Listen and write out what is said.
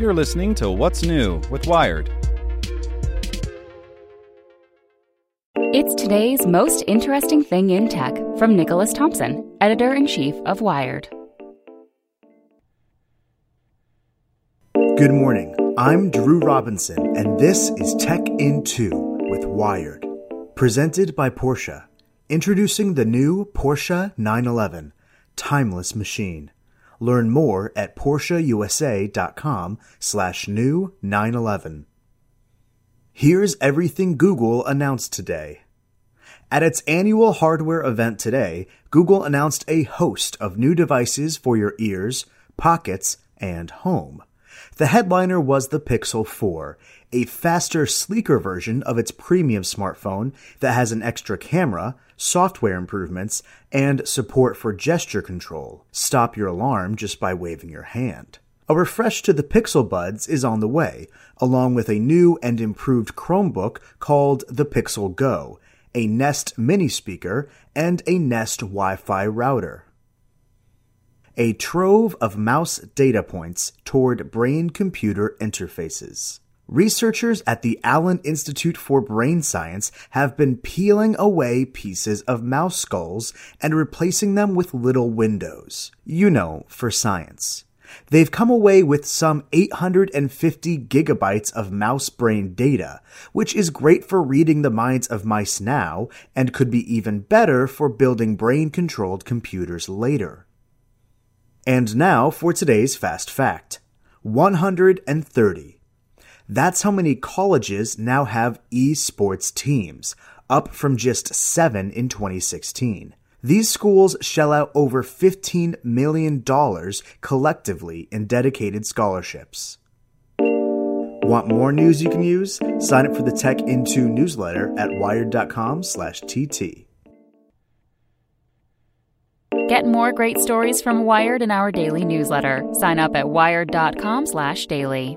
You're listening to What's New with Wired. It's today's most interesting thing in tech from Nicholas Thompson, editor in chief of Wired. Good morning. I'm Drew Robinson, and this is Tech in 2 with Wired. Presented by Porsche. Introducing the new Porsche 911, timeless machine. Learn more at PorscheUSA.com slash new 911. Here's everything Google announced today. At its annual hardware event today, Google announced a host of new devices for your ears, pockets, and home. The headliner was the Pixel 4, a faster, sleeker version of its premium smartphone that has an extra camera, software improvements, and support for gesture control. Stop your alarm just by waving your hand. A refresh to the Pixel Buds is on the way, along with a new and improved Chromebook called the Pixel Go, a Nest mini speaker, and a Nest Wi Fi router a trove of mouse data points toward brain computer interfaces. Researchers at the Allen Institute for Brain Science have been peeling away pieces of mouse skulls and replacing them with little windows. You know, for science. They've come away with some 850 gigabytes of mouse brain data, which is great for reading the minds of mice now and could be even better for building brain controlled computers later. And now for today's fast fact 130. That's how many colleges now have esports teams, up from just seven in 2016. These schools shell out over $15 million collectively in dedicated scholarships. Want more news you can use? Sign up for the Tech in Two newsletter at wired.com/tt. Get more great stories from Wired in our daily newsletter. Sign up at wired.com/daily.